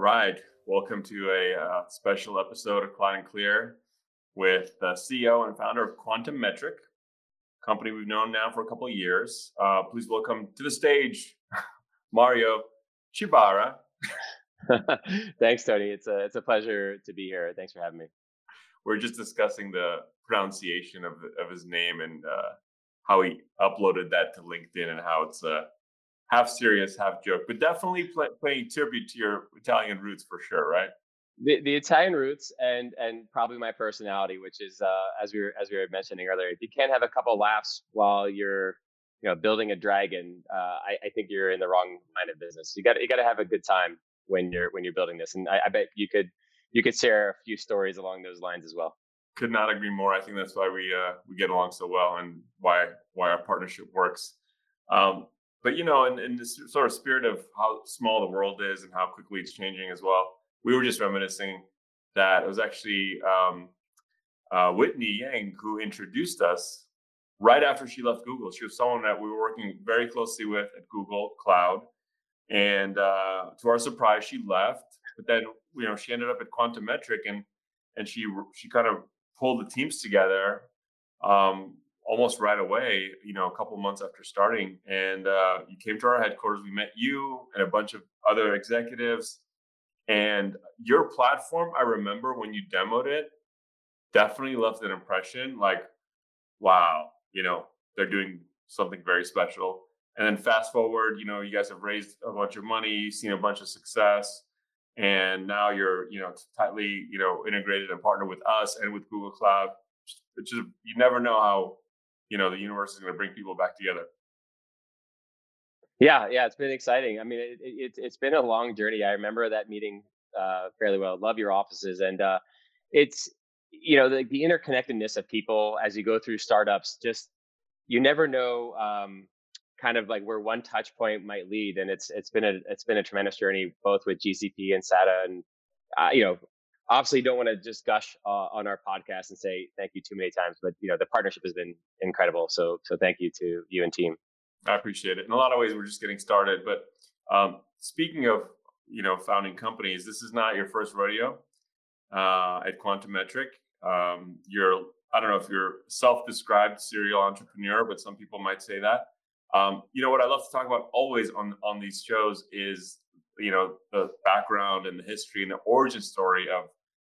right. Welcome to a uh, special episode of Cloud and Clear with the CEO and founder of Quantum Metric, company we've known now for a couple of years. Uh, please welcome to the stage Mario Ciabarra. Thanks, Tony. It's a it's a pleasure to be here. Thanks for having me. We're just discussing the pronunciation of of his name and uh, how he uploaded that to LinkedIn and how it's uh, half serious, half joke, but definitely play, playing tribute to your Italian roots for sure, right? The, the Italian roots and and probably my personality, which is uh, as we were as we were mentioning earlier, if you can't have a couple laughs while you're you know building a dragon, uh, I, I think you're in the wrong line of business. You got you got to have a good time when you're when you're building this, and I, I bet you could you could share a few stories along those lines as well. Could not agree more. I think that's why we uh, we get along so well, and why why our partnership works. Um, but you know, in, in this sort of spirit of how small the world is and how quickly it's changing as well, we were just reminiscing that it was actually um, uh, Whitney Yang who introduced us right after she left Google. She was someone that we were working very closely with at Google Cloud, and uh, to our surprise, she left. But then, you know, she ended up at Quantum Metric, and and she she kind of pulled the teams together um, almost right away, you know, a couple months after starting. And uh, you came to our headquarters. We met you and a bunch of other executives. And your platform, I remember when you demoed it, definitely left an impression like, wow, you know, they're doing something very special. And then fast forward, you know, you guys have raised a bunch of money, seen a bunch of success, and now you're, you know, tightly, you know, integrated and partnered with us and with Google Cloud. Which is you never know how you know the universe is going to bring people back together. Yeah yeah it's been exciting. I mean it, it, it's been a long journey. I remember that meeting uh, fairly well. Love your offices and uh, it's you know the, the interconnectedness of people as you go through startups just you never know um, kind of like where one touch point might lead and it's it's been a it's been a tremendous journey both with gcp and SADA and uh, you know obviously don't want to just gush uh, on our podcast and say thank you too many times, but you know the partnership has been incredible. So so thank you to you and team. I appreciate it. In a lot of ways, we're just getting started. But um, speaking of you know founding companies, this is not your first rodeo uh, at Quantum Metric. Um, you're I don't know if you're self-described serial entrepreneur, but some people might say that. Um, you know what I love to talk about always on on these shows is you know the background and the history and the origin story of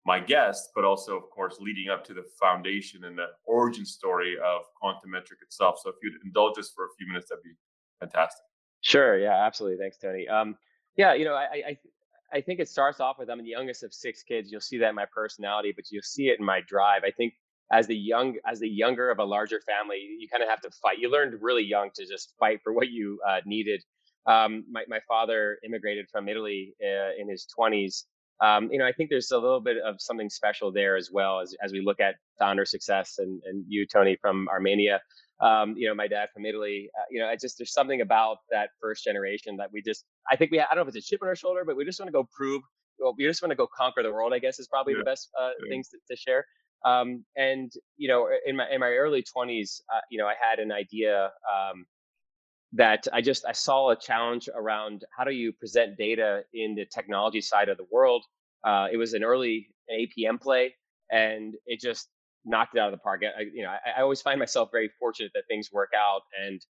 my guest, but also, of course, leading up to the foundation and the origin story of Quantum Metric itself. So, if you'd indulge us for a few minutes, that'd be fantastic. Sure. Yeah. Absolutely. Thanks, Tony. Um, yeah. You know, I, I I think it starts off with I'm the youngest of six kids. You'll see that in my personality, but you'll see it in my drive. I think as the young as the younger of a larger family, you kind of have to fight. You learned really young to just fight for what you uh, needed. Um, my my father immigrated from Italy uh, in his 20s, um, you know, I think there's a little bit of something special there as well as, as we look at founder success and, and you, Tony, from Armenia. Um, you know, my dad from Italy. Uh, you know, I just there's something about that first generation that we just I think we I don't know if it's a chip on our shoulder, but we just want to go prove. Well, we just want to go conquer the world. I guess is probably yeah. the best uh, yeah. things to, to share. Um, and you know, in my in my early 20s, uh, you know, I had an idea um, that I just I saw a challenge around how do you present data in the technology side of the world. Uh, it was an early APM play, and it just knocked it out of the park. I, you know, I, I, always find myself very fortunate that things work out, and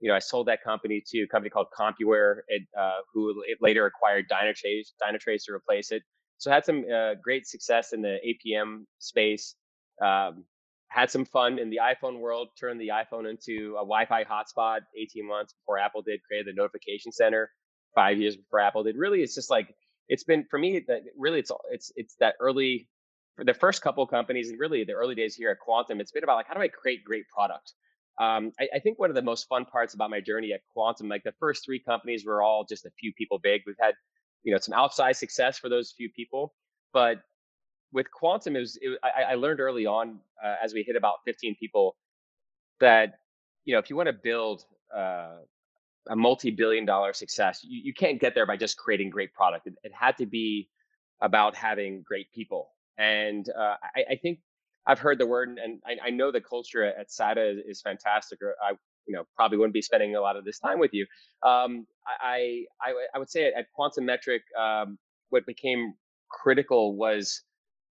you know, I sold that company to a company called CompuWare, it, uh, who it later acquired Dynatrace, Dynatrace to replace it. So I had some uh, great success in the APM space. Um, had some fun in the iPhone world, turned the iPhone into a Wi-Fi hotspot 18 months before Apple did, created the notification center five years before Apple did. Really, it's just like it's been for me that really it's it's it's that early for the first couple companies and really the early days here at Quantum. It's been about like how do I create great product. Um, I, I, think one of the most fun parts about my journey at Quantum, like the first three companies were all just a few people big. We've had, you know, some outside success for those few people, but with quantum, it was it, I, I, learned early on uh, as we hit about 15 people that you know if you want to build uh, a multi-billion dollar success, you, you can't get there by just creating great product. It, it had to be about having great people, and uh, I, I, think I've heard the word, and I, I know the culture at, at SADA is, is, fantastic. Or I you know probably wouldn't be spending a lot of this time with you. Um, I, I I would say at Quantum Metric. Um, what became critical was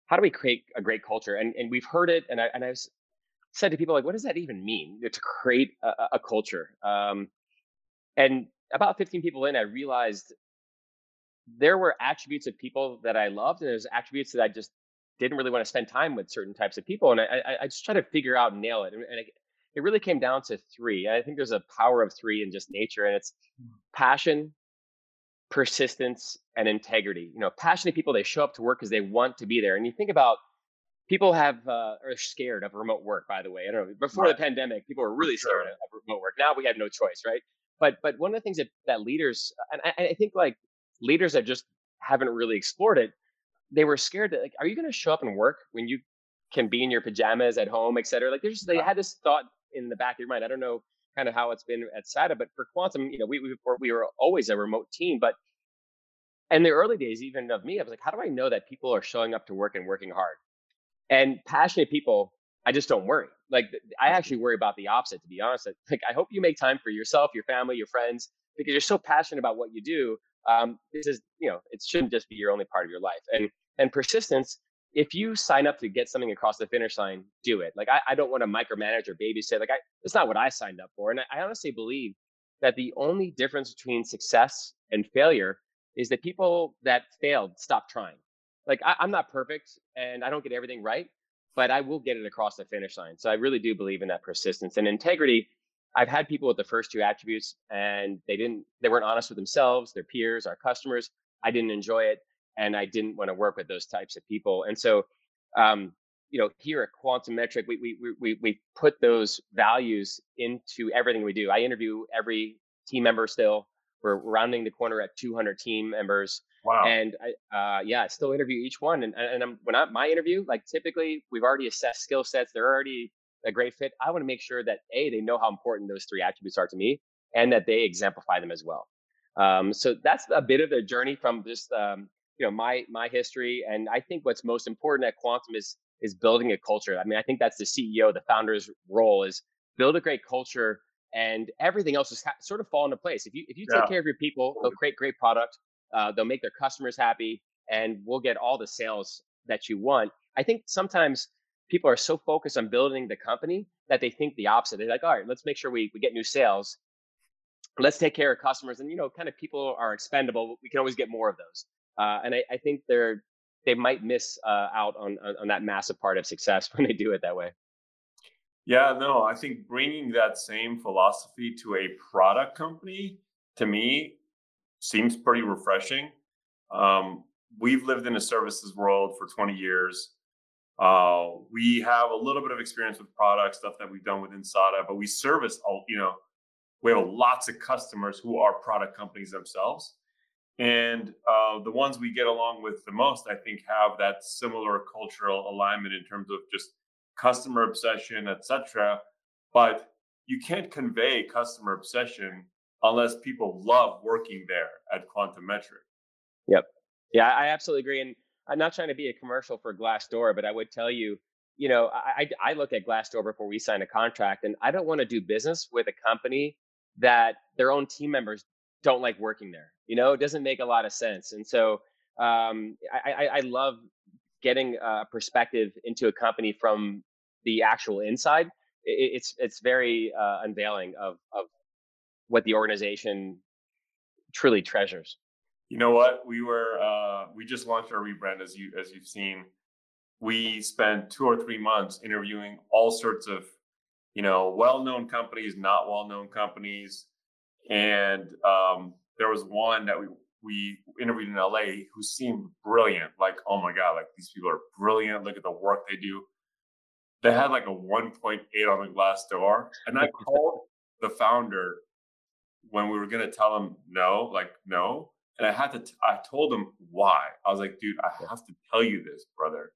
how do we create a great culture? And and we've heard it, and I and I've said to people like, what does that even mean to create a, a culture? Um, and about 15 people in, I realized there were attributes of people that I loved, and there's attributes that I just didn't really want to spend time with certain types of people. And I, I, I just try to figure out and nail it. And, and it, it really came down to three. I think there's a power of three in just nature, and it's hmm. passion, persistence, and integrity. You know, passionate people they show up to work because they want to be there. And you think about people have uh, are scared of remote work. By the way, I don't know. Before right. the pandemic, people were really sure. scared of remote work. Now we have no choice, right? But but one of the things that that leaders and I, I think like leaders that just haven't really explored it, they were scared that like, are you going to show up and work when you can be in your pajamas at home, et cetera? Like there's they had this thought in the back of your mind. I don't know kind of how it's been at SADA, but for Quantum, you know, we we were, we were always a remote team, but in the early days, even of me, I was like, how do I know that people are showing up to work and working hard? And passionate people, I just don't worry. Like I actually worry about the opposite, to be honest. Like I hope you make time for yourself, your family, your friends, because you're so passionate about what you do um, this is you know it shouldn't just be your only part of your life and and persistence if you sign up to get something across the finish line do it. Like i, I don't want to micromanage or babysit like i it's not what i signed up for and I, I honestly believe that the only difference between success and failure is that people that failed stop trying. Like I, i'm not perfect and i don't get everything right but i will get it across the finish line so i really do believe in that persistence and integrity. I've had people with the first two attributes and they didn't they weren't honest with themselves, their peers, our customers. I didn't enjoy it and I didn't want to work with those types of people. And so um, you know, here at Quantum Metric, we, we we we put those values into everything we do. I interview every team member still. We're rounding the corner at 200 team members. Wow. And I, uh, yeah, I still interview each one. And, and I'm, when I, my interview, like typically we've already assessed skill sets. They're already a great fit, I want to make sure that A, they know how important those three attributes are to me and that they exemplify them as well. Um, so that's a bit of the journey from just um, you know my my history, and I think what's most important at Quantum is is building a culture. I mean, I think that's the CEO, the founder's role is build a great culture, and everything else is ha- sort of fall into place. If you if you take care of your people, they'll create great product, uh, they'll make their customers happy, and we'll get all the sales that you want. I think sometimes people are so focused on building the company that they think the opposite. They're like, all right, let's make sure we, we get new sales. Let's take care of customers. And, you know, kind of people are expendable. We can always get more of those. Uh, and I, I, think they're, they might miss uh, out on, on, on that massive part of success when they do it that way. Yeah, no, I think bringing that same philosophy to a product company to me seems pretty refreshing. Um, we've lived in a services world for 20 years. Uh, we have a little bit of experience with product stuff that we've done within SADA, but we service, all, you know, we have lots of customers who are product companies themselves. And uh, the ones we get along with the most, I think, have that similar cultural alignment in terms of just customer obsession, etc. But you can't convey customer obsession unless people love working there at Quantum Metric. Yep. Yeah, I absolutely agree. And I'm not trying to be a commercial for Glassdoor, but I would tell you, you know, I, I look at Glassdoor before we sign a contract, and I don't want to do business with a company that their own team members don't like working there. You know, it doesn't make a lot of sense. And so um, I, I, I love getting a perspective into a company from the actual inside. It, it's it's very uh, unveiling of of what the organization truly treasures. You know what? We were uh, we just launched our rebrand as you as you've seen. We spent two or three months interviewing all sorts of, you know, well-known companies, not well-known companies, and um, there was one that we we interviewed in LA who seemed brilliant. Like, oh my god, like these people are brilliant. Look at the work they do. They had like a 1.8 on the Glassdoor, and I called the founder when we were gonna tell him no, like no, and I had to, t- I told him why. I was like, dude, I have to tell you this, brother.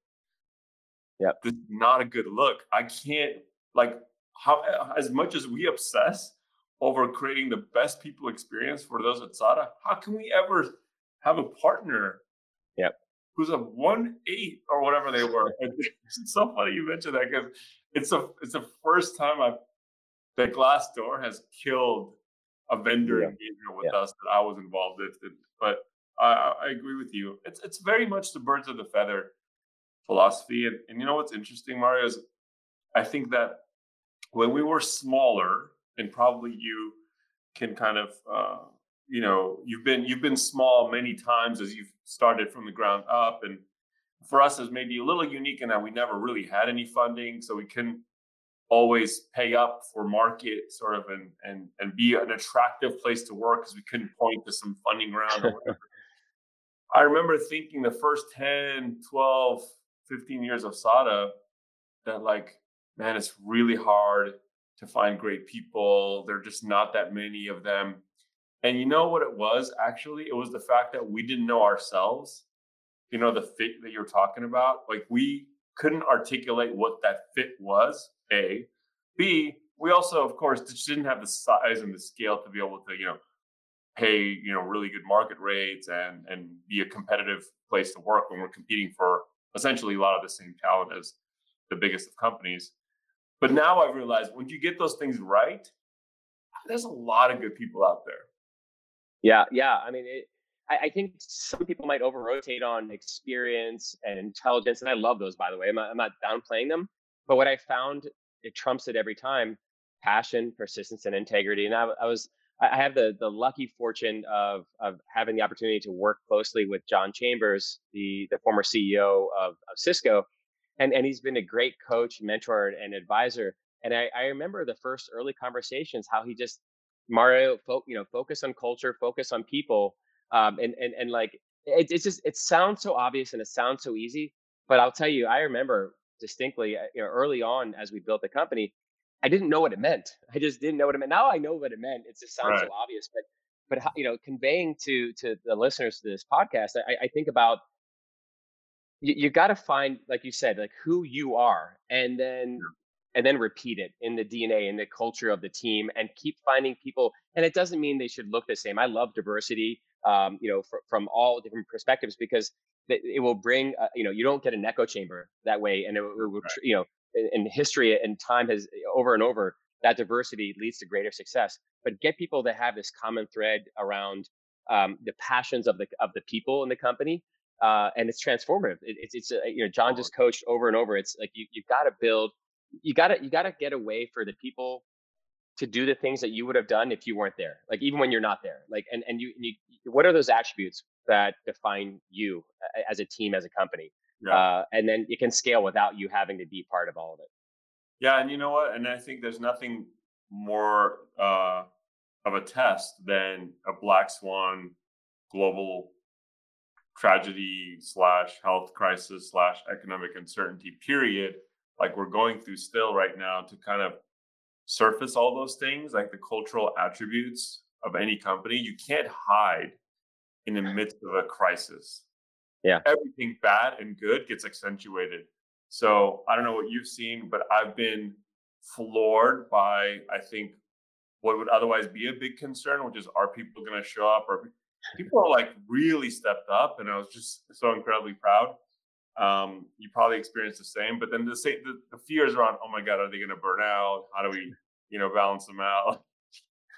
Yeah. This is not a good look. I can't, like, how, as much as we obsess over creating the best people experience for those at SADA, how can we ever have a partner yep. who's a one eight or whatever they were? it's so funny you mentioned that because it's a it's the first time I've that Glassdoor has killed a vendor yeah. engagement with yeah. us that I was involved with. But I, I agree with you. It's it's very much the birds of the feather philosophy, and, and you know what's interesting, Mario is I think that when we were smaller, and probably you can kind of uh, you know you've been you've been small many times as you've started from the ground up, and for us is maybe a little unique in that we never really had any funding, so we couldn't always pay up for market sort of and and and be an attractive place to work because we couldn't point to some funding round or whatever. I remember thinking the first 10, 12, 15 years of SADA that like, man, it's really hard to find great people. There are just not that many of them. And you know what it was actually? It was the fact that we didn't know ourselves. You know, the fit that you're talking about. Like we couldn't articulate what that fit was. A, B. We also, of course, just didn't have the size and the scale to be able to, you know, pay you know really good market rates and and be a competitive place to work when we're competing for essentially a lot of the same talent as the biggest of companies. But now I've realized when you get those things right, there's a lot of good people out there. Yeah, yeah. I mean, it, I, I, think some people might over rotate on experience and intelligence, and I love those, by the way. I'm not, I'm not downplaying them, but what I found it trumps it every time: passion, persistence, and integrity. And I, I was I have the the lucky fortune of of having the opportunity to work closely with John Chambers, the the former CEO of, of Cisco, and and he's been a great coach, mentor, and advisor. And I, I remember the first early conversations how he just Mario, fo- you know, focus on culture, focus on people, um, and and and like it, it's just it sounds so obvious and it sounds so easy, but I'll tell you, I remember distinctly, uh, you know, early on as we built the company, I didn't know what it meant. I just didn't know what it meant. Now I know what it meant. It just sounds right. so obvious, but but you know, conveying to to the listeners to this podcast, I, I think about you, you got to find, like you said, like who you are, and then and then repeat it in the DNA in the culture of the team, and keep finding people. And it doesn't mean they should look the same. I love diversity, um, you know, fr- from all different perspectives because it will bring, uh, you know, you don't get an echo chamber that way, and it, it will, right. you know, in history and time has over and over that diversity leads to greater success. But get people that have this common thread around um, the passions of the of the people in the company, uh, and it's transformative. It, it's it's uh, you know John just coached over and over. It's like you you've got to build, you got to you got to get away for the people to do the things that you would have done if you weren't there. Like even when you're not there. Like and and you, you what are those attributes that define you as a team as a company? Yeah. Uh, and then it can scale without you having to be part of all of it. Yeah, and you know what? And I think there's nothing more uh, of a test than a black swan global tragedy slash health crisis slash economic uncertainty period like we're going through still right now to kind of surface all those things like the cultural attributes of any company you can't hide in the midst of a crisis. Yeah. Everything bad and good gets accentuated. So i don't know what you've seen but i've been floored by i think what would otherwise be a big concern which is are people going to show up? Or people are like really stepped up and i was just so incredibly proud. Um, you probably experienced the same but then the, same, the, the fears around oh my god are they going to burn out? How do we you know balance them out?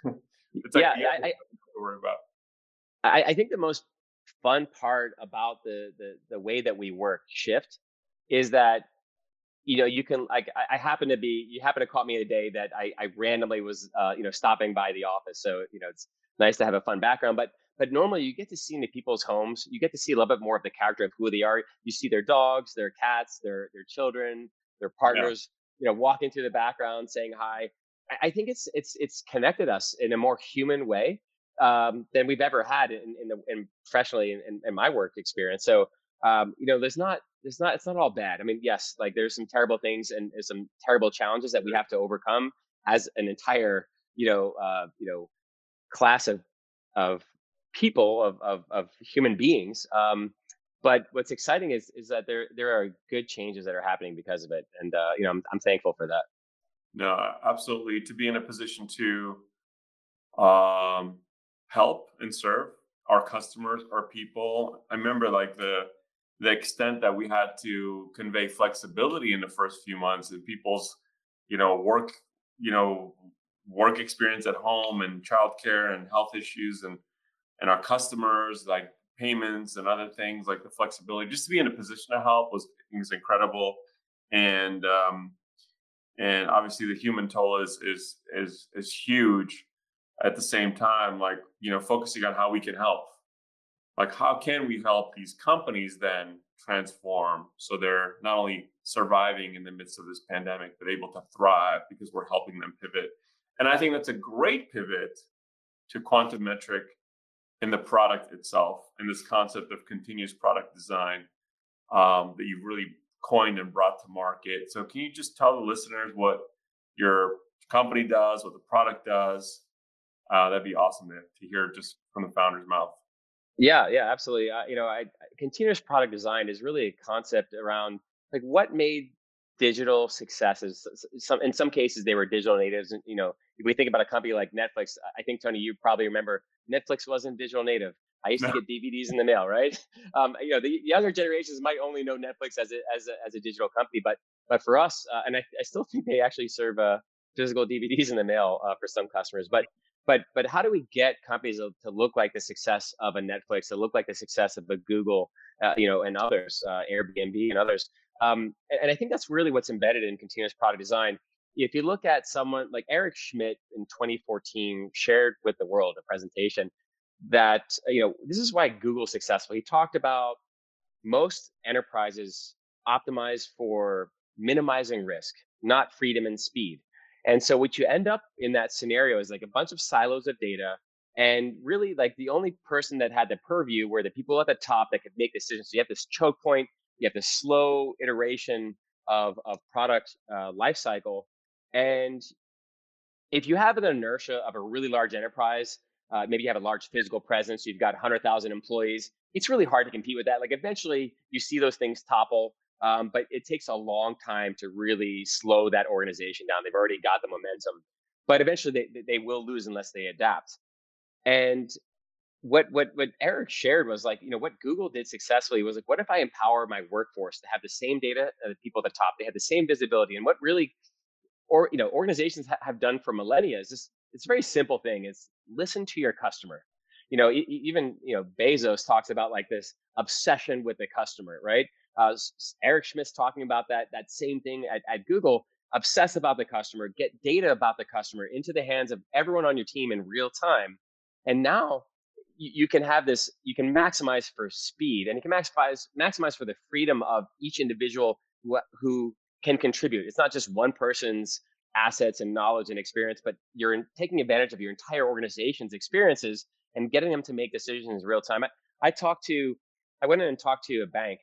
It's like yeah I, I, worry about. I, I think the most fun part about the the the way that we work shift is that you know you can like I, I happen to be you happen to caught me in a day that I, I randomly was uh, you know stopping by the office so you know it's nice to have a fun background but but normally you get to see into people's homes you get to see a little bit more of the character of who they are you see their dogs their cats their their children their partners yeah. you know walking through the background saying hi I, I think it's it's it's connected us in a more human way um, than we've ever had in, in, the, in professionally in, in, my work experience. So, um, you know, there's not, there's not, it's not all bad. I mean, yes, like there's some terrible things and some terrible challenges that we have to overcome as an entire, you know, uh, you know, class of, of people, of, of, of human beings. Um, but what's exciting is, is that there, there are good changes that are happening because of it. And, uh, you know, I'm, I'm thankful for that. No, absolutely. To be in a position to, um, help and serve our customers, our people. I remember like the the extent that we had to convey flexibility in the first few months and people's, you know, work, you know, work experience at home and childcare and health issues and and our customers like payments and other things like the flexibility, just to be in a position to help was was incredible. And um, and obviously the human toll is is is is huge. At the same time, like you know, focusing on how we can help. Like, how can we help these companies then transform so they're not only surviving in the midst of this pandemic, but able to thrive because we're helping them pivot. And I think that's a great pivot to quantum metric in the product itself and this concept of continuous product design um, that you've really coined and brought to market. So, can you just tell the listeners what your company does, what the product does? Uh, that'd be awesome to, to hear just from the founder's mouth. Yeah, yeah, absolutely. Uh, you know, I, continuous product design is really a concept around like what made digital successes. Some in some cases they were digital natives. And you know, if we think about a company like Netflix, I think Tony, you probably remember Netflix wasn't digital native. I used no. to get DVDs in the mail, right? Um, you know, the younger generations might only know Netflix as a as a, as a digital company, but but for us, uh, and I, I still think they actually serve uh, physical DVDs in the mail uh, for some customers. But but but how do we get companies to, to look like the success of a Netflix, to look like the success of a Google, uh, you know, and others, uh, Airbnb and others? Um, and, and I think that's really what's embedded in continuous product design. If you look at someone like Eric Schmidt in 2014 shared with the world a presentation that you know this is why Google's successful. He talked about most enterprises optimize for minimizing risk, not freedom and speed. And so what you end up in that scenario is like a bunch of silos of data. And really, like the only person that had the purview were the people at the top that could make decisions. So you have this choke point, you have this slow iteration of, of product uh, lifecycle. And if you have an inertia of a really large enterprise, uh, maybe you have a large physical presence, you've got 100,000 employees, it's really hard to compete with that. Like eventually you see those things topple, um, but it takes a long time to really slow that organization down. They've already got the momentum, but eventually they, they will lose unless they adapt. And what what what Eric shared was like, you know, what Google did successfully was like, what if I empower my workforce to have the same data, uh, the people at the top, they have the same visibility, and what really, or you know, organizations ha- have done for millennia is just it's a very simple thing. Is listen to your customer. You know, e- even you know Bezos talks about like this obsession with the customer, right? Uh, Eric Schmidt's talking about that that same thing at, at Google. Obsess about the customer, get data about the customer into the hands of everyone on your team in real time. And now you, you can have this, you can maximize for speed and you can maximize, maximize for the freedom of each individual who, who can contribute. It's not just one person's assets and knowledge and experience, but you're in, taking advantage of your entire organization's experiences and getting them to make decisions in real time. I, I talked to, I went in and talked to a bank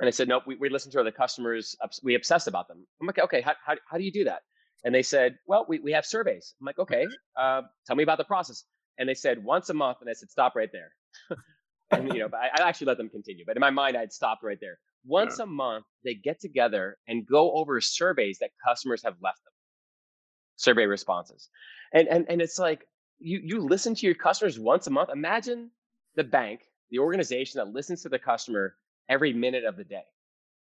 and I said, nope, we, we listen to the customers, we obsess about them. I'm like, okay, how, how, how do you do that? And they said, well, we, we have surveys. I'm like, okay, uh, tell me about the process and they said once a month, and I said stop right there. and you know, but I, I, actually let them continue. But in my mind, I'd stopped right there. Once yeah. a month, they get together and go over surveys that customers have left them, survey responses, and and and it's like you you listen to your customers once a month. Imagine the bank, the organization that listens to the customer every minute of the day.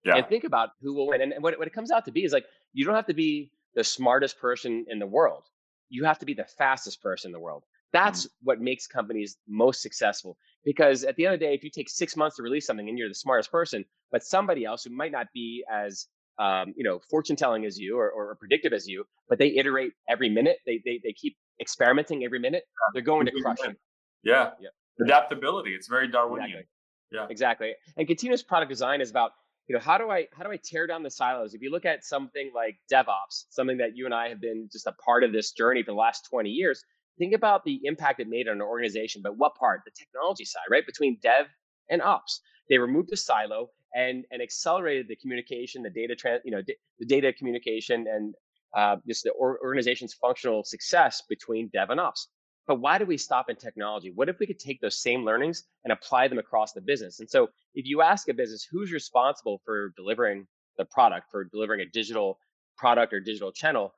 Yeah. And think about who will win. And, and what, what it comes out to be is like you don't have to be the smartest person in the world. You have to be the fastest person in the world. That's mm-hmm. what makes companies most successful. Because at the end of the day, if you take six months to release something and you're the smartest person, but somebody else who might not be as um, you know fortune telling as you or, or predictive as you, but they iterate every minute, they they they keep experimenting every minute, they're going to crush it. Yeah. yeah. Adaptability. It's very Darwinian. Exactly. Yeah. Exactly. And continuous product design is about you know how do i how do i tear down the silos if you look at something like devops something that you and i have been just a part of this journey for the last 20 years think about the impact it made on an organization, but what part? The technology side, right? Between dev and ops. They removed the silo and and accelerated the communication, the data, trans, you know, d- the data communication, and uh, just the or- organization's functional success between dev and ops. But why do we stop in technology? What if we could take those same learnings and apply them across the business? And so, if you ask a business who's responsible for delivering the product, for delivering a digital product or digital channel,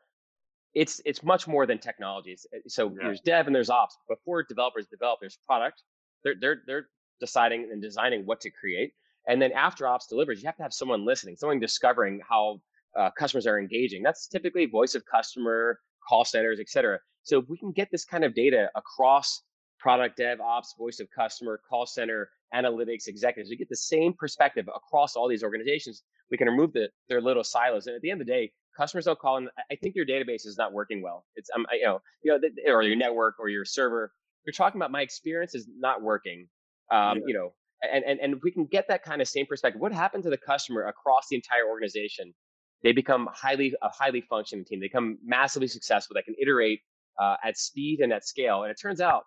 it's it's much more than technologies. Eh, so yeah. there's dev and there's ops. Before developers develop, there's product. They're they're they're deciding and designing what to create, and then after ops delivers, you have to have someone listening, someone discovering how uh, customers are engaging. That's typically voice of customer, call centers, et cetera. So if we can get this kind of data across product dev, ops, voice of customer, call center, analytics, executives. We get the same perspective across all these organizations. We can remove the, their little silos. And at the end of the day, customers don't call and I think your database is not working well. It's um, you know, you know, or your network or your server. You're talking about my experience is not working. Um, yeah. You know, and, and and if we can get that kind of same perspective, what happened to the customer across the entire organization? They become highly a highly functioning team. They become massively successful. They can iterate uh, at speed and at scale. And it turns out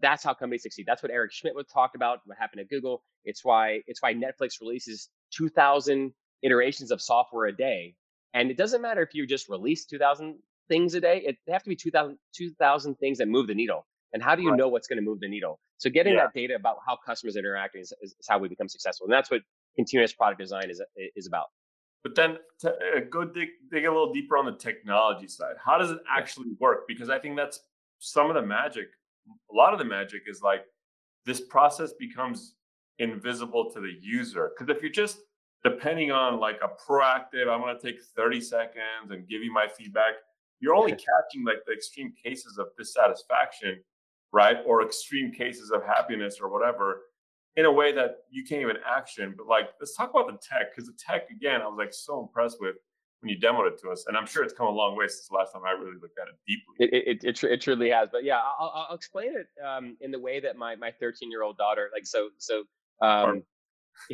that's how companies succeed. That's what Eric Schmidt would talk about. What happened at Google. It's why it's why Netflix releases 2,000 iterations of software a day. And it doesn't matter if you just release 2,000 things a day. It, they have to be 2,000 2,000 things that move the needle. And how do you right. know what's going to move the needle? So getting yeah. that data about how customers are interacting is, is, is, how we become successful. And that's what continuous product design is is about. But then to, uh, go dig, dig a little deeper on the technology side. How does it actually work? Because I think that's some of the magic. A lot of the magic is like this process becomes invisible to the user. Because if you're just depending on like a proactive, I'm going to take 30 seconds and give you my feedback, you're only catching like the extreme cases of dissatisfaction, right? Or extreme cases of happiness or whatever in a way that you can't even action. But like, let's talk about the tech because the tech, again, I was like so impressed with when you demoed it to us, and I'm sure it's come a long way since the last time I really looked at it deeply. It it, it, it truly has, but yeah, I'll, I'll explain it um, in the way that my my 13 year old daughter, like so so, um,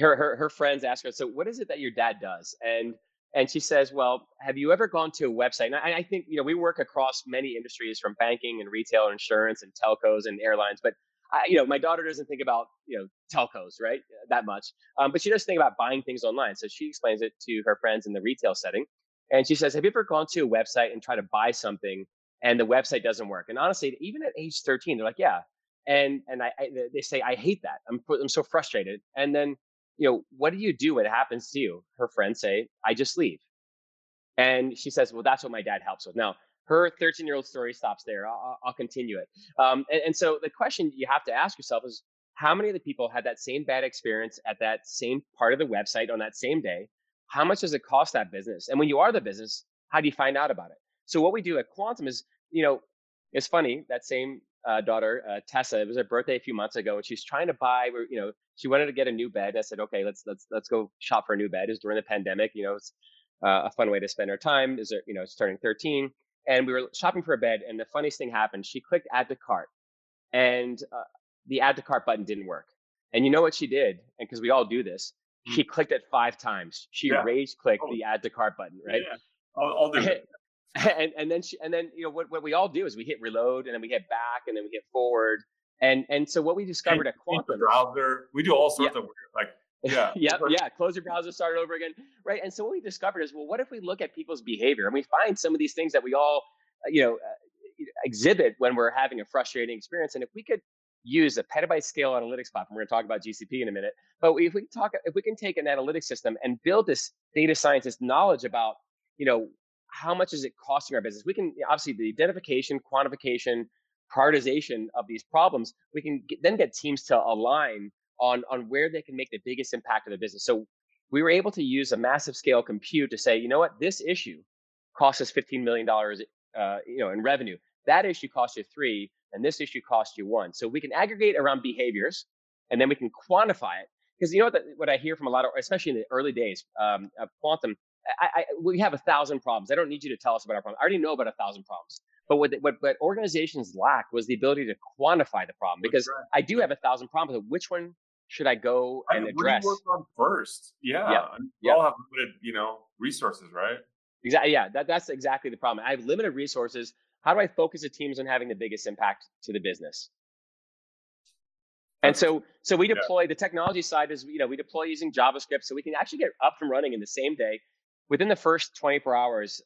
her her her friends ask her, so what is it that your dad does? And and she says, well, have you ever gone to a website? And I, I think you know we work across many industries, from banking and retail and insurance and telcos and airlines, but I, you know, my daughter doesn't think about you know telcos right that much, um, but she does think about buying things online. So she explains it to her friends in the retail setting, and she says, "Have you ever gone to a website and try to buy something and the website doesn't work?" And honestly, even at age 13, they're like, "Yeah," and and I, I they say, "I hate that. I'm I'm so frustrated." And then you know, what do you do when it happens to you? Her friends say, "I just leave." And she says, "Well, that's what my dad helps with." Now, her 13 year old story stops there. I'll, I'll continue it. Um, and, and, so the question you have to ask yourself is how many of the people had that same bad experience at that same part of the website on that same day? How much does it cost that business? And when you are the business, how do you find out about it? So what we do at Quantum is, you know, it's funny that same uh, daughter uh, Tessa. It was her birthday a few months ago, and she's trying to buy. You know, she wanted to get a new bed. I said, okay, let's let's let's go shop for a new bed. It was during the pandemic. You know, it's uh, a fun way to spend our time. Is there, you know, it's turning 13 and we were shopping for a bed and the funniest thing happened she clicked add to cart and uh, the add to cart button didn't work and you know what she did and because we all do this mm. she clicked it five times she yeah. rage clicked oh. the add to cart button right yeah. I'll, I'll do it and, and then she, and then you know what, what we all do is we hit reload and then we hit back and then we hit forward and and so what we discovered and at quantum browser we do all sorts yeah. of weird like yeah. yep. Yeah. Close your browser, start it over again. Right. And so what we discovered is, well, what if we look at people's behavior and we find some of these things that we all, uh, you know, uh, exhibit when we're having a frustrating experience. And if we could use a petabyte scale analytics platform, we're going to talk about GCP in a minute. But if we talk, if we can take an analytics system and build this data scientist knowledge about, you know, how much is it costing our business? We can obviously the identification, quantification, prioritization of these problems. We can get, then get teams to align on on where they can make the biggest impact of the business. So we were able to use a massive scale compute to say, you know what, this issue costs us fifteen million dollars, uh, you know, in revenue. That issue cost you three, and this issue cost you one. So we can aggregate around behaviors, and then we can quantify it. Because you know what, the, what I hear from a lot of, especially in the early days um, of quantum, I, I, we have a thousand problems. I don't need you to tell us about our problems. I already know about a thousand problems. But what, what, what organizations lack was the ability to quantify the problem. Because right. I do have a thousand problems. Which one should I go and I mean, address? What do you work on first? Yeah, yep. we yep. all have limited, you know, resources, right? Exactly. Yeah, that, that's exactly the problem. I have limited resources. How do I focus the teams on having the biggest impact to the business? And so, so we deploy yeah. the technology side is, you know, we deploy using JavaScript, so we can actually get up and running in the same day. Within the first 24 hours,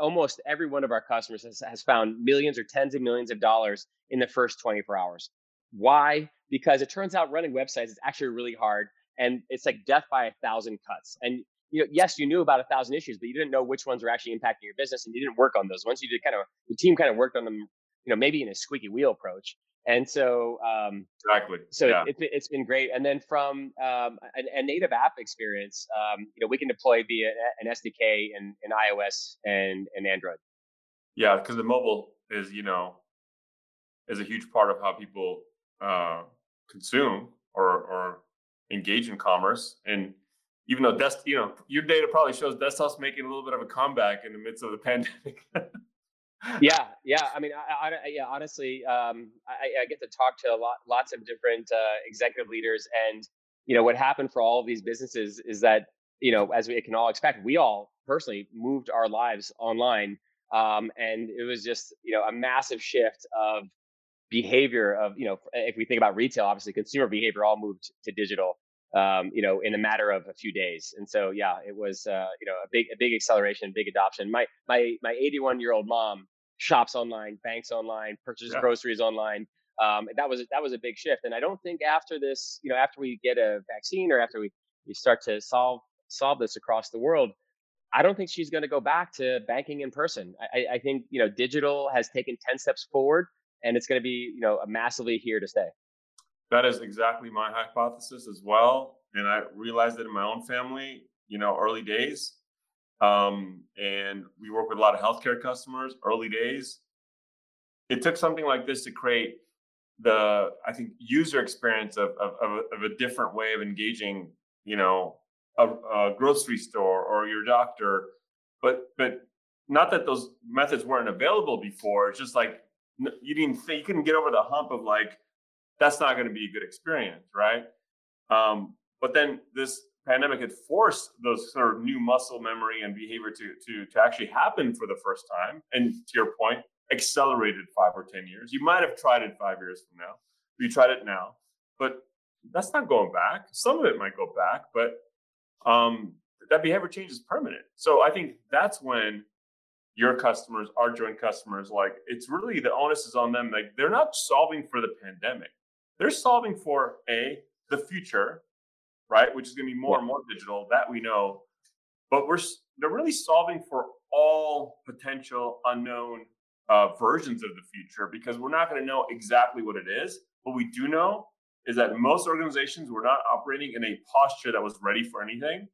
almost every one of our customers has, has found millions or tens of millions of dollars in the first 24 hours. Why? Because it turns out running websites is actually really hard and it's like death by a thousand cuts. And you know, yes, you knew about a thousand issues, but you didn't know which ones were actually impacting your business and you didn't work on those ones. You did kind of the team kind of worked on them, you know, maybe in a squeaky wheel approach. And so, um, exactly. So yeah. it, has been great. And then from um, a, a, native app experience, um, you know, we can deploy via an SDK in, in iOS and, and Android. Yeah, because the mobile is, you know, is a huge part of how people uh, consume or or engage in commerce. And even though desk, you know, your data probably shows desktop's making a little bit of a comeback in the midst of the pandemic. Yeah, yeah. I mean, I, I, yeah. Honestly, um, I, I, get to talk to a lot, lots of different uh, executive leaders, and you know, what happened for all of these businesses is that you know, as we can all expect, we all personally moved our lives online, um, and it was just you know a massive shift of behavior of you know if we think about retail obviously consumer behavior all moved to digital um, you know in a matter of a few days and so yeah it was uh, you know a big a big acceleration big adoption my my my 81 year old mom shops online banks online purchases yeah. groceries online um, that was that was a big shift and i don't think after this you know after we get a vaccine or after we, we start to solve solve this across the world I don't think she's going to go back to banking in person. I, I, think you know digital has taken ten steps forward, and it's going to be you know massively here to stay. That is exactly my hypothesis as well, and I realized it in my own family. You know, early days, um, and we work with a lot of healthcare customers. Early days, it took something like this to create the I think user experience of of, of a different way of engaging. You know, a, a grocery store or your doctor, but but not that those methods weren't available before. It's just like you didn't think you couldn't get over the hump of like that's not going to be a good experience, right? Um, but then this pandemic had forced those sort of new muscle memory and behavior to to to actually happen for the first time. And to your point, accelerated five or ten years. You might have tried it five years from now. You tried it now, but that's not going back. Some of it might go back, but um, that behavior change is permanent. So I think that's when your customers, our joint customers, like it's really the onus is on them. Like they're not solving for the pandemic. They're solving for a the future, right? Which is going to be more yeah. and more digital. That we know, but we're they're really solving for all potential unknown uh, versions of the future because we're not going to know exactly what it is. What we do know is that most organizations were not operating in a posture that was ready for anything,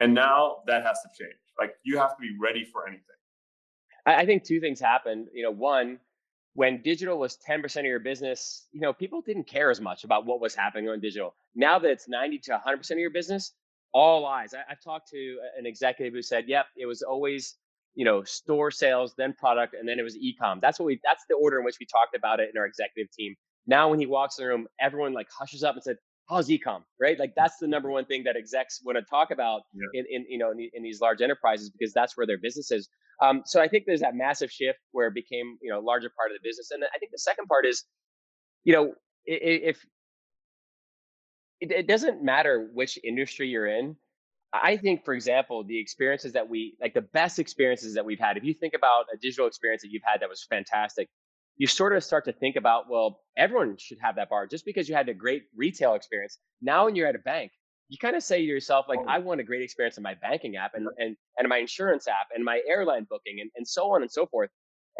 and now that has to change. Like you have to be ready for anything. I think two things happened. You know, one, when digital was 10% of your business, you know, people didn't care as much about what was happening on digital. Now that it's 90 to 100% of your business, all eyes. I, have talked to an executive who said, yep, it was always, you know, store sales, then product, and then it was e-com. That's what we, that's the order in which we talked about it in our executive team. Now, when he walks in the room, everyone like hushes up and said, how's ecom right? Like that's the number one thing that execs want to talk about yeah. in, in you know in, in, these large enterprises because that's where their business is. Um, so i think there's that massive shift where it became you know a larger part of the business. And i think the second part is you know if it, it doesn't matter which industry you're in i think for example the experiences that we like the best experiences that we've had if you think about a digital experience that you've had that was fantastic you sort of start to think about, well, everyone should have that bar just because you had a great retail experience. Now, when you're at a bank, you kind of say to yourself, like, I want a great experience in my banking app and, and, and my insurance app and my airline booking and, and so on and so forth.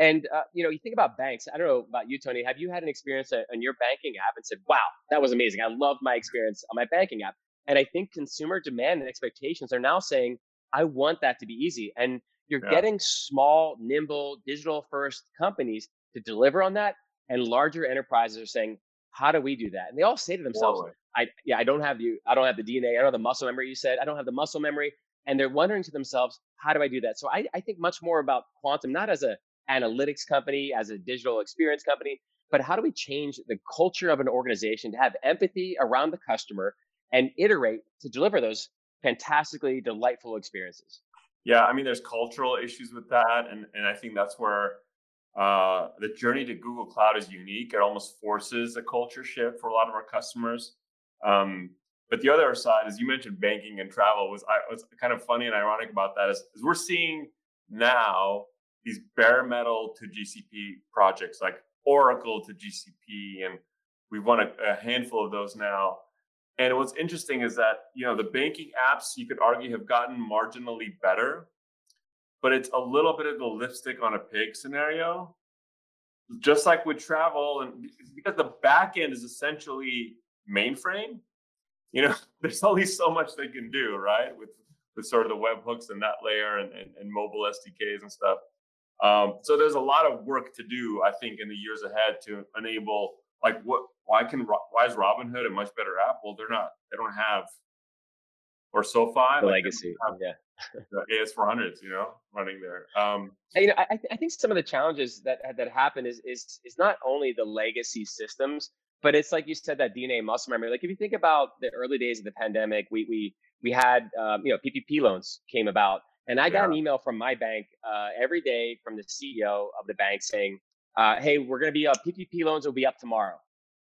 And, uh, you know, you think about banks. I don't know about you, Tony. Have you had an experience on your banking app and said, wow, that was amazing. I loved my experience on my banking app. And I think consumer demand and expectations are now saying, I want that to be easy. And you're yeah. getting small, nimble, digital first companies to deliver on that. And larger enterprises are saying, how do we do that? And they all say to themselves, I yeah, I don't have the I don't have the DNA, I don't have the muscle memory you said, I don't have the muscle memory. And they're wondering to themselves, how do I do that? So I, I think much more about quantum, not as a analytics company, as a digital experience company, but how do we change the culture of an organization to have empathy around the customer and iterate to deliver those fantastically delightful experiences? Yeah, I mean, there's cultural issues with that, and and I think that's where uh, the journey to Google Cloud is unique. It almost forces a culture shift for a lot of our customers. Um, but the other side, as you mentioned, banking and travel was I was kind of funny and ironic about that is, is we're seeing now these bare metal to GCP projects like Oracle to GCP, and we've won a, a handful of those now. And what's interesting is that you know the banking apps you could argue have gotten marginally better but it's a little bit of the lipstick on a pig scenario. Just like with travel, and because the back end is essentially mainframe, you know, there's only so much they can do, right? With with sort of the webhooks and that layer and, and, and mobile SDKs and stuff. Um, so there's a lot of work to do, I think, in the years ahead to enable like what why can why is Robinhood a much better app? Well, they're not. They don't have or SoFi the like legacy. Yeah. The AS400s, you know, running there. Um, you know, I, I think some of the challenges that that happen is is is not only the legacy systems, but it's like you said that DNA muscle memory. Like if you think about the early days of the pandemic, we we we had um, you know PPP loans came about, and I got yeah. an email from my bank uh, every day from the CEO of the bank saying, uh, "Hey, we're going to be up. Uh, PPP loans will be up tomorrow."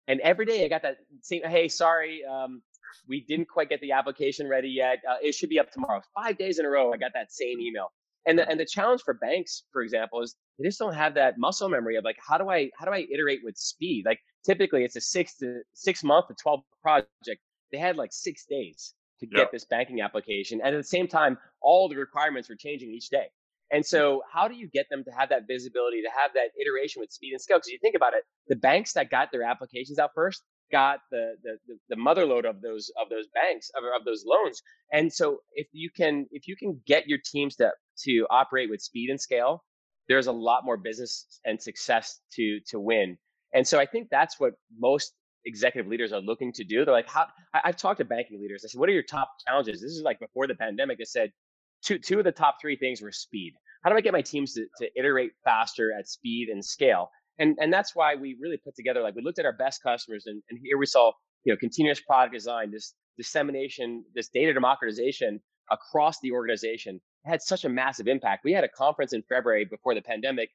And every day I got that same, "Hey, sorry, um, we didn't quite get the application ready yet. Uh, it should be up tomorrow." Five days in a row, I got that same email. And the, and the challenge for banks, for example, is they just don't have that muscle memory of like how do I how do I iterate with speed? Like typically it's a six to six month to twelve project. They had like six days to get yep. this banking application. And at the same time, all the requirements were changing each day. And so, how do you get them to have that visibility, to have that iteration with speed and scale? Because you think about it, the banks that got their applications out first got the the the mother lode of those of those banks of, of those loans. And so, if you can if you can get your teams to to operate with speed and scale, there's a lot more business and success to to win. And so, I think that's what most executive leaders are looking to do. They're like, how I, have talked to banking leaders. I said, what are your top challenges? This is like before the pandemic. i said two two of the top three things were speed. How do I get my teams to, to iterate faster at speed and scale? And and that's why we really put together like we looked at our best customers and, and here we saw you know continuous product design, this dissemination, this data democratization across the organization had such a massive impact. We had a conference in February before the pandemic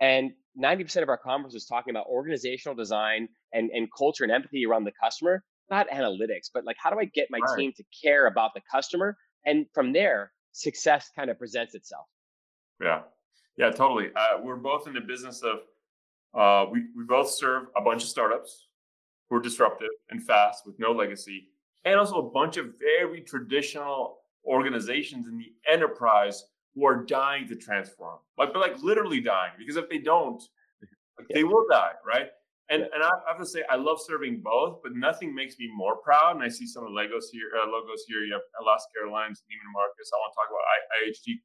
and 90% of our conference was talking about organizational design and, and culture and empathy around the customer, not analytics, but like how do I get my right. team to care about the customer? And from there, success kind of presents itself. Yeah. Yeah, totally. Uh, we're both in the business of, uh, we, we both serve a bunch of startups who are disruptive and fast with no legacy, and also a bunch of very traditional organizations in the enterprise who are dying to transform, like but like literally dying because if they don't, like, they will die, right? And yeah. and I have to say I love serving both, but nothing makes me more proud. And I see some of the logos here, uh, logos here. You have Alaska Airlines, Neiman Marcus. I want to talk about I, IHG.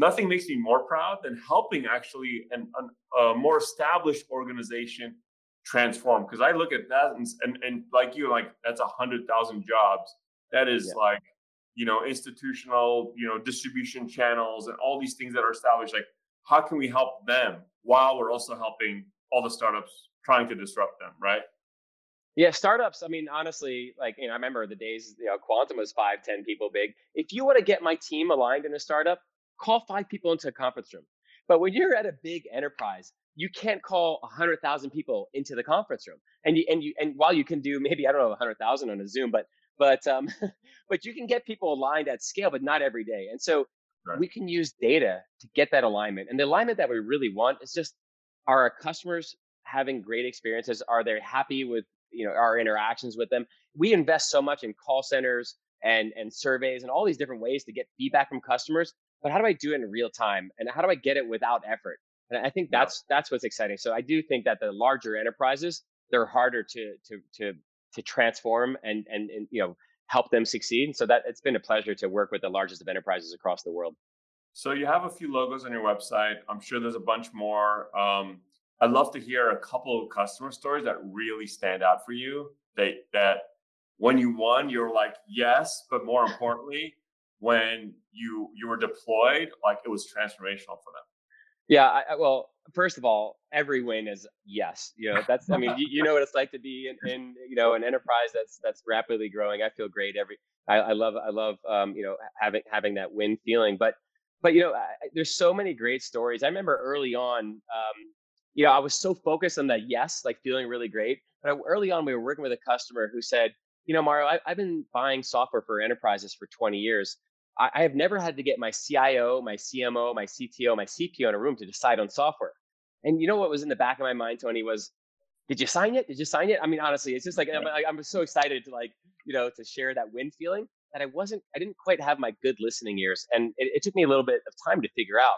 Nothing makes me more proud than helping actually an, an a more established organization transform. Because I look at that and, and and like you, like that's a hundred thousand jobs. That is yeah. like you know institutional you know distribution channels and all these things that are established like how can we help them while we're also helping all the startups trying to disrupt them right yeah startups i mean honestly like you know i remember the days you know quantum was five ten people big if you want to get my team aligned in a startup call five people into a conference room but when you're at a big enterprise you can't call 100,000 people into the conference room. And you and you and while you can do maybe I don't know 100,000 on a Zoom, but but um, but you can get people aligned at scale, but not every day. And so right. we can use data to get that alignment. And the alignment that we really want is just are our customers having great experiences? Are they happy with you know our interactions with them? We invest so much in call centers and and surveys and all these different ways to get feedback from customers. But how do I do it in real time? And how do I get it without effort? And I think that's yeah. that's what's exciting. So I do think that the larger enterprises they're harder to to to to transform and and, and you know help them succeed. So that it's been a pleasure to work with the largest of enterprises across the world. So you have a few logos on your website. I'm sure there's a bunch more. Um, I'd love to hear a couple of customer stories that really stand out for you. That that when you won, you're like yes, but more importantly, when you you were deployed, like it was transformational for them. Yeah, I, well, first of all, every win is yes. You know, that's I mean, you, you know what it's like to be in, in, you know an enterprise that's that's rapidly growing. I feel great every. I, I love I love um, you know having having that win feeling, but but you know I, there's so many great stories. I remember early on, um, you know, I was so focused on that yes, like feeling really great. But early on, we were working with a customer who said, you know, Mario, I, I've been buying software for enterprises for 20 years. I, I have never had to get my CIO, my CMO, my CTO, my CPO in a room to decide on software. And you know what was in the back of my mind, Tony, was did you sign it? Did you sign it? I mean, honestly, it's just like I'm, I'm so excited to like, you know, to share that win feeling that I wasn't, I didn't quite have my good listening ears. And it, it took me a little bit of time to figure out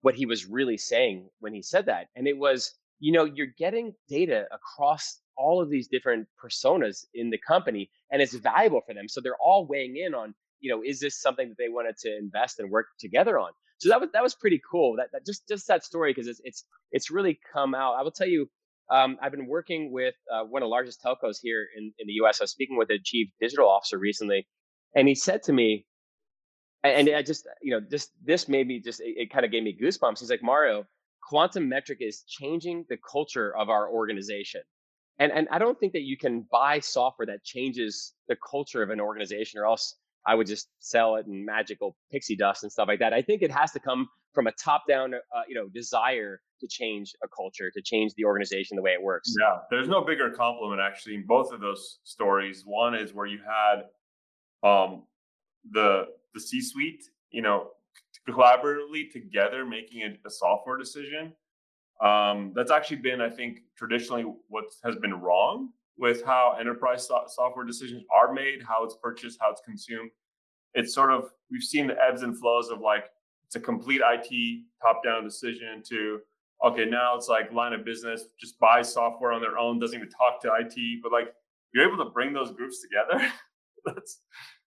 what he was really saying when he said that. And it was, you know, you're getting data across all of these different personas in the company and it's valuable for them. So they're all weighing in on you know, is this something that they wanted to invest and work together on? so that was that was pretty cool. That, that just just that story because it's it's it's really come out. I will tell you, um, I've been working with uh, one of the largest telcos here in, in the US. I was speaking with a chief digital officer recently, and he said to me, and I just, you know, this this made me just it, it kind of gave me goosebumps. He's like, Mario, quantum metric is changing the culture of our organization. And and I don't think that you can buy software that changes the culture of an organization, or else I would just sell it in magical pixie dust and stuff like that. I think it has to come from a top-down, uh, you know, desire to change a culture, to change the organization the way it works. Yeah, there's no bigger compliment actually in both of those stories. One is where you had um, the the C-suite, you know, collaboratively together making a, a software decision. Um, that's actually been, I think, traditionally what has been wrong with how enterprise so- software decisions are made, how it's purchased, how it's consumed. It's sort of we've seen the ebbs and flows of like it's a complete IT top-down decision to okay now it's like line of business just buys software on their own doesn't even talk to IT, but like you're able to bring those groups together. that's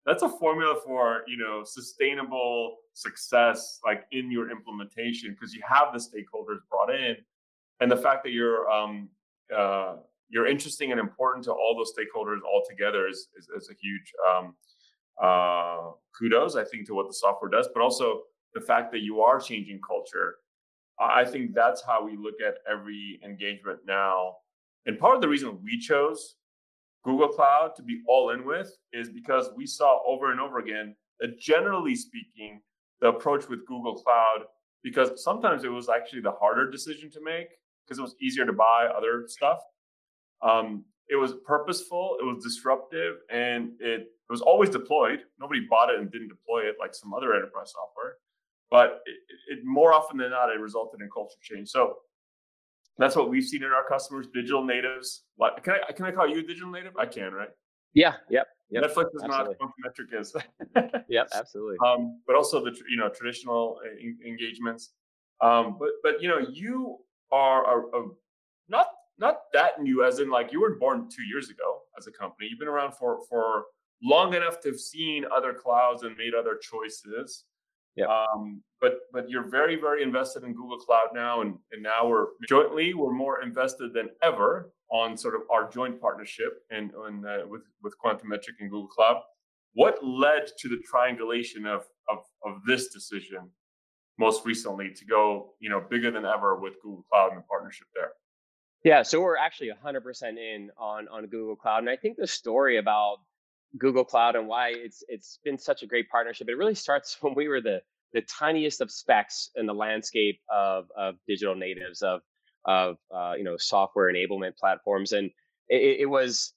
that's a formula for you know sustainable success like in your implementation because you have the stakeholders brought in and the fact that you're um, uh, you're interesting and important to all those stakeholders all together is, is, is a huge um, uh, kudos i think to what the software does but also the fact that you are changing culture i think that's how we look at every engagement now and part of the reason we chose Google Cloud to be all in with is because we saw over and over again that generally speaking, the approach with Google Cloud, because sometimes it was actually the harder decision to make because it was easier to buy other stuff. Um, it was purposeful, it was disruptive, and it, it was always deployed. Nobody bought it and didn't deploy it like some other enterprise software. But it, it more often than not, it resulted in culture change. So that's what we've seen in our customers, digital natives. Like, can I can I call you a digital native? I can, right? Yeah. Yep. yep Netflix is absolutely. not metric is. yep. Absolutely. Um, but also the you know traditional uh, engagements. Um, but but you know you are a, a, not not that new as in like you were born two years ago as a company. You've been around for for long enough to have seen other clouds and made other choices. Yeah. Um, but but you're very very invested in Google Cloud now, and and now we're jointly we're more invested than ever on sort of our joint partnership and, and uh, with with Quantum Metric and Google Cloud. What led to the triangulation of of of this decision most recently to go you know bigger than ever with Google Cloud and the partnership there? Yeah, so we're actually 100% in on on Google Cloud, and I think the story about Google Cloud and why it's it's been such a great partnership. It really starts when we were the the tiniest of specks in the landscape of of digital natives of of uh, you know software enablement platforms, and it, it was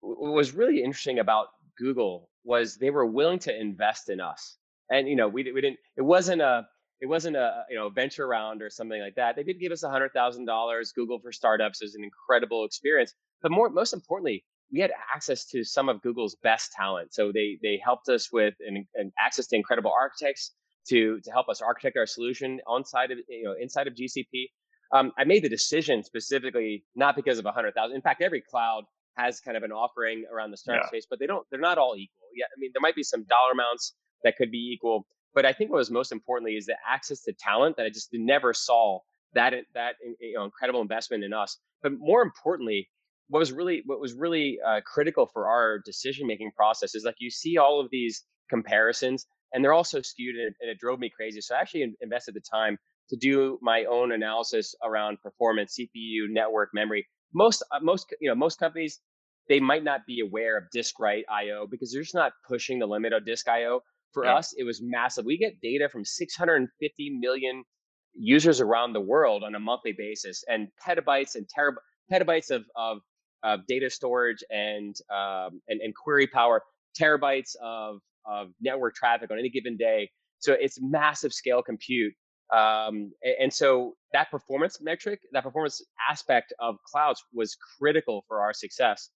what was really interesting about Google was they were willing to invest in us, and you know we we didn't it wasn't a it wasn't a you know venture round or something like that. They did give us a hundred thousand dollars. Google for Startups is an incredible experience, but more most importantly, we had access to some of Google's best talent. So they they helped us with an, an access to incredible architects to to help us architect our solution on side of you know inside of GCP. Um, I made the decision specifically not because of a hundred thousand. In fact, every cloud has kind of an offering around the startup yeah. space, but they don't. They're not all equal. Yeah, I mean there might be some dollar amounts that could be equal, but I think what was most importantly is the access to talent that I just never saw that that you know incredible investment in us. But more importantly, what was really what was really uh, critical for our decision making process is like you see all of these comparisons and they're also skewed and, and it drove me crazy. So i actually invested the time to do my own analysis around performance cpu network memory. Most uh, most you know most companies they might not be aware of disk write io because they're just not pushing the limit of disk io for yeah. us it was massive we get data from 650 million users around the world on a monthly basis and petabytes and terab- petabytes of, of of data storage and, um, and and query power, terabytes of of network traffic on any given day. So it's massive scale compute. Um, and, and so that performance metric, that performance aspect of clouds was critical for our success.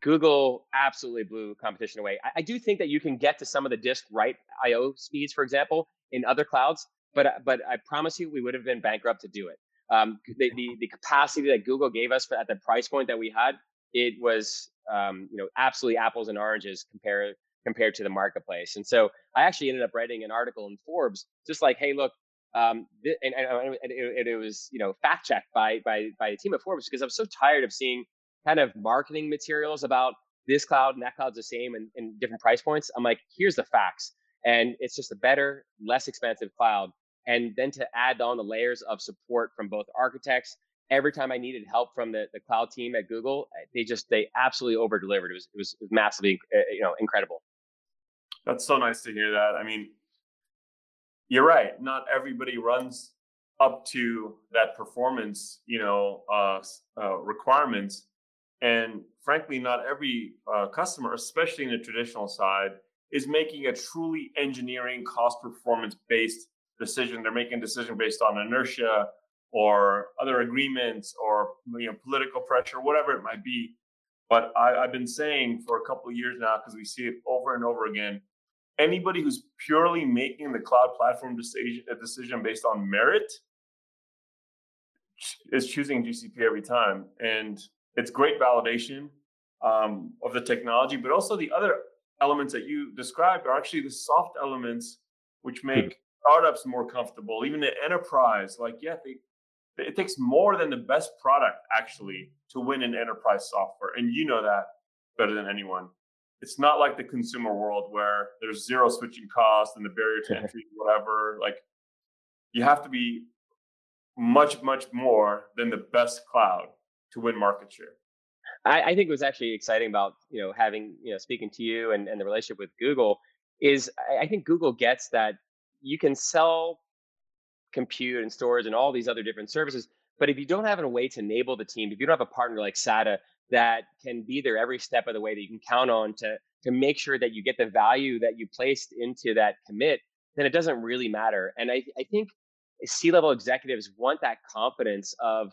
Google absolutely blew competition away. I, I, do think that you can get to some of the disk write IO speeds, for example, in other clouds, but but I promise you, we would have been bankrupt to do it um, the, the, the capacity that Google gave us at the price point that we had, it was um, you know absolutely apples and oranges compared compared to the marketplace. And so I actually ended up writing an article in Forbes, just like, hey, look, um, and, and, and it, it, was you know fact checked by by by the team at Forbes because I was so tired of seeing kind of marketing materials about this cloud and that cloud's the same and, and different price points. I'm like, here's the facts, and it's just a better, less expensive cloud. And then to add on the layers of support from both architects every time I needed help from the, the cloud team at Google, eh, they just they absolutely over delivered. It was, it was massively eh, you know incredible. That's so nice to hear that. I mean, you're right. Not everybody runs up to that performance, you know, uh, uh, requirements, and frankly, not every uh, customer, especially in the traditional side, is making a truly engineering cost performance based decision. They're making a decision based on inertia or other agreements or you know political pressure, whatever it might be. But I, have been saying for a couple of years now, because we see it over and over again, anybody who's purely making the cloud platform decision, decision based on merit is choosing GCP every time. And it's great validation um, of the technology, but also the other elements that you described are actually the soft elements which hmm. make startups more comfortable. Even the enterprise, like, yeah, they, it takes more than the best product actually to win in enterprise software and you know that better than anyone it's not like the consumer world where there's zero switching cost and the barrier to entry whatever like you have to be much much more than the best cloud to win market share I, I think was actually exciting about you know having you know speaking to you and, and the relationship with google is I, I think google gets that you can sell compute and storage and all these other different services. But if you don't have a way to enable the team, if you don't have a partner like SADA that can be there every step of the way that you can count on to to make sure that you get the value that you placed into that commit, then it doesn't really matter. And I, I think C-level executives want that confidence of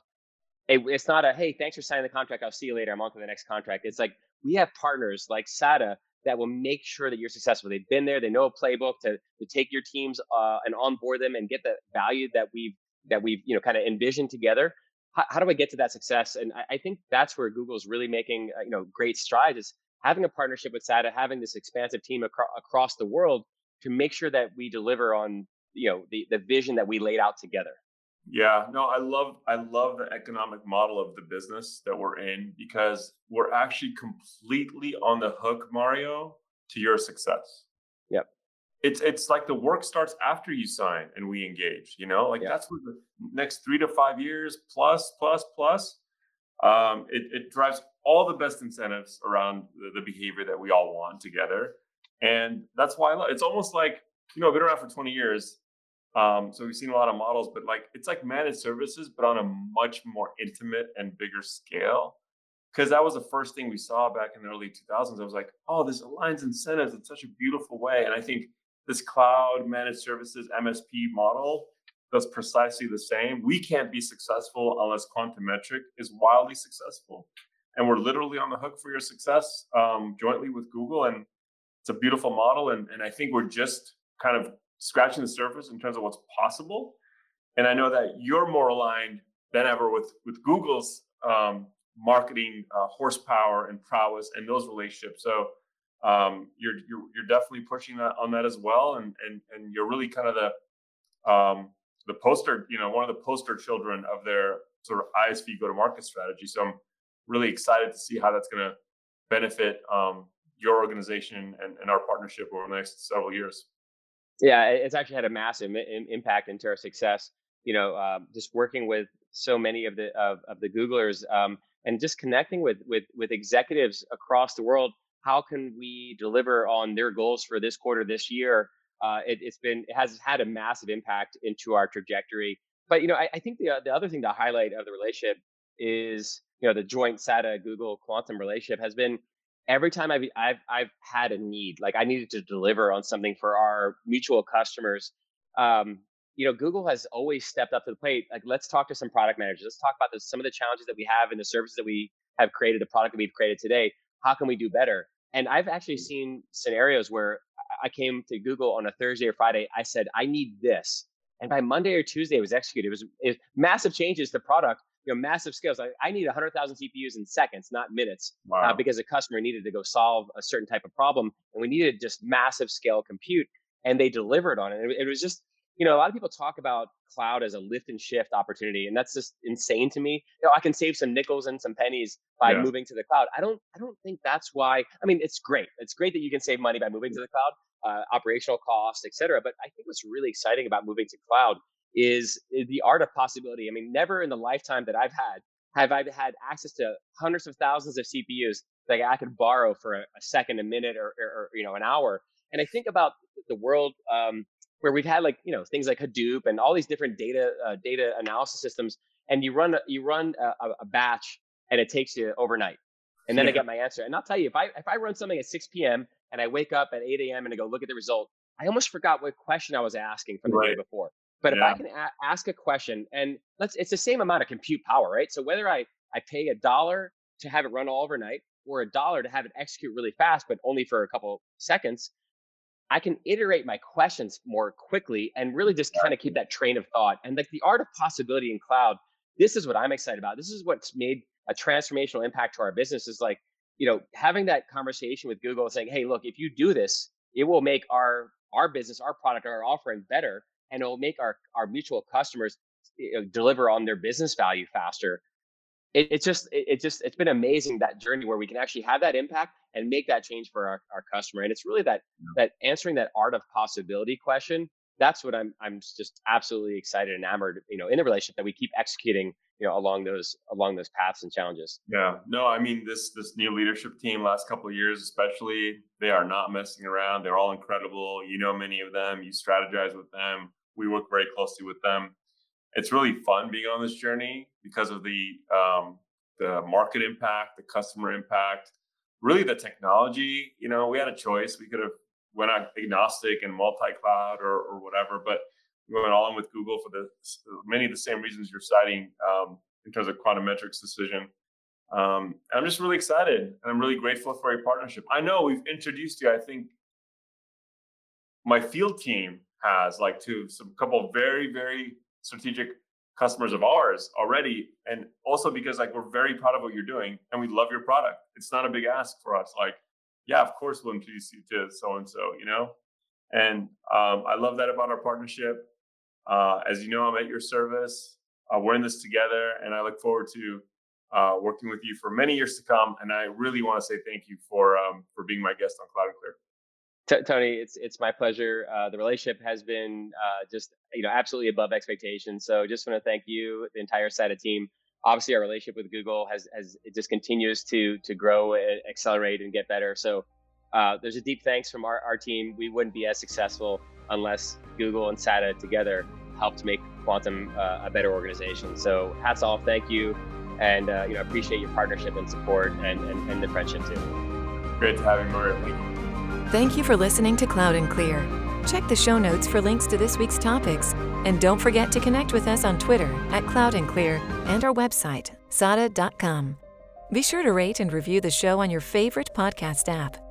it's not a hey, thanks for signing the contract. I'll see you later. I'm on to the next contract. It's like we have partners like SADA that will make sure that you're successful. They've been there, they know a playbook to to take your teams uh, and onboard them and get the value that we've that we've you know kind of envisioned together. How, how, do I get to that success? And I, I think that's where Google's really making uh, you know great strides is having a partnership with SADA, having this expansive team acro- across the world to make sure that we deliver on you know the the vision that we laid out together. Yeah, no, I love I love the economic model of the business that we're in because we're actually completely on the hook, Mario, to your success. Yep. It's it's like the work starts after you sign and we engage, you know? Like yep. that's what the next 3 to 5 years plus plus plus um, it, it drives all the best incentives around the, the behavior that we all want together. And that's why I love it's almost like, you know, I've been around for 20 years um, so we've seen a lot of models, but like it's like managed services, but on a much more intimate and bigger scale. Because that was the first thing we saw back in the early 2000s. I was like, oh, this aligns incentives in such a beautiful way. And I think this cloud managed services MSP model does precisely the same. We can't be successful unless quantum metric is wildly successful. And we're literally on the hook for your success um, jointly with Google. And it's a beautiful model. And, and I think we're just kind of scratching the surface in terms of what's possible. And I know that you're more aligned than ever with with Google's um, marketing uh, horsepower and prowess and those relationships. So um, you're, you're you're definitely pushing that on that as well, and and and you're really kind of the um, the poster, you know, one of the poster children of their sort of ISV go to market strategy. So I'm really excited to see how that's going to benefit um, your organization and, and our partnership over the next several years. Yeah, it's actually had a massive impact into our success. You know, um, just working with so many of the of, of the Googlers um, and just connecting with with with executives across the world. How can we deliver on their goals for this quarter, this year? Uh, it, has been it has had a massive impact into our trajectory. But you know, I, I think the the other thing to highlight of the relationship is you know the joint SADA Google Quantum relationship has been every time I've, I've I've had a need, like I needed to deliver on something for our mutual customers, um, you know, Google has always stepped up to the plate. Like, let's talk to some product managers. Let's talk about some of the challenges that we have in the services that we have created, the product that we've created today. How can we do better? And I've actually mm. seen scenarios where I came to Google on a Thursday or Friday. I said, I need this. And by Monday or Tuesday, it was executed. It was, it was massive changes to product you know massive scales. Like I need 100,000 CPUs in seconds, not minutes, uh, Wow. uh, because a customer needed to go solve a certain type of problem, and we needed just massive scale compute, and they delivered on it. It, it was just you know a lot of people talk about cloud as a lift and shift opportunity, and that's just insane to me. You know, I can save some nickels and some pennies by Yeah. moving to the cloud. I don't I don't think that's why. I mean, it's great. It's great that you can save money by moving to the cloud, uh, operational costs, et cetera. But I think what's really exciting about moving to cloud is, is the art of possibility. I mean, never in the lifetime that I've had have I had access to hundreds of thousands of CPUs that I could borrow for a, a second, a minute, or, or, or, you know an hour. And I think about the world um, where we've had like you know things like Hadoop and all these different data uh, data analysis systems, and you run a, you run a, a batch and it takes you overnight, and then I get my answer. And I'll tell you, if I if I run something at 6 p.m. and I wake up at 8 a.m. and I go look at the result, I almost forgot what question I was asking from the day before. But if I can a- ask a question, and let's it's the same amount of compute power, right? So whether I I pay a dollar to have it run all overnight or a dollar to have it execute really fast, but only for a couple seconds, I can iterate my questions more quickly and really just kind of keep that train of thought. And like the art of possibility in cloud, this is what I'm excited about. This is what's made a transformational impact to our business is like, you know, having that conversation with Google saying, hey, look, if you do this, it will make our our business, our product, our offering better, and it will make our our mutual customers deliver on their business value faster. It, it's just it, it just it's been amazing that journey where we can actually have that impact and make that change for our, our customer. And it's really that that answering that art of possibility question. That's what I'm I'm just absolutely excited and enamored, you know, in the relationship that we keep executing, you know, along those along those paths and challenges. Yeah, no, I mean this this new leadership team last couple of years, especially, they are not messing around. They're all incredible. You know many of them. You strategize with them. We work very closely with them. It's really fun being on this journey because of the um, the market impact, the customer impact, really the technology. You know, we had a choice. We could have went agnostic and multi-cloud or, or whatever, but we went all in with Google for the many of the same reasons you're citing um, in terms of quantum metrics decision. Um, I'm just really excited and I'm really grateful for your partnership. I know we've introduced you, I think my field team has like to some couple very, very strategic customers of ours already. And also because like we're very proud of what you're doing and we love your product. It's not a big ask for us. Like, yeah, of course we'll introduce you to so and so, you know? And um, I love that about our partnership. Uh, as you know, I'm at your service. Uh, we're in this together, and I look forward to uh, working with you for many years to come. And I really want to say thank you for um, for being my guest on Cloud and Clear. T- Tony, it's it's my pleasure. Uh, the relationship has been uh, just you know absolutely above expectations. So just want to thank you, the entire SADA team. Obviously, our relationship with Google has has it just continues to to grow, and accelerate, and get better. So uh, there's a deep thanks from our, our team. We wouldn't be as successful unless Google and SADA together helped make Quantum uh, a better organization. So hats off, thank you, and uh, you know appreciate your partnership and support and, and, and the friendship too. Great to have you, Mario. Thank you. For listening to Cloud and Clear. Check the show notes for links to this week's topics. And don't forget to connect with us on Twitter at Cloud and Clear and our website, sada.com. Be sure to rate and review the show on your favorite podcast app.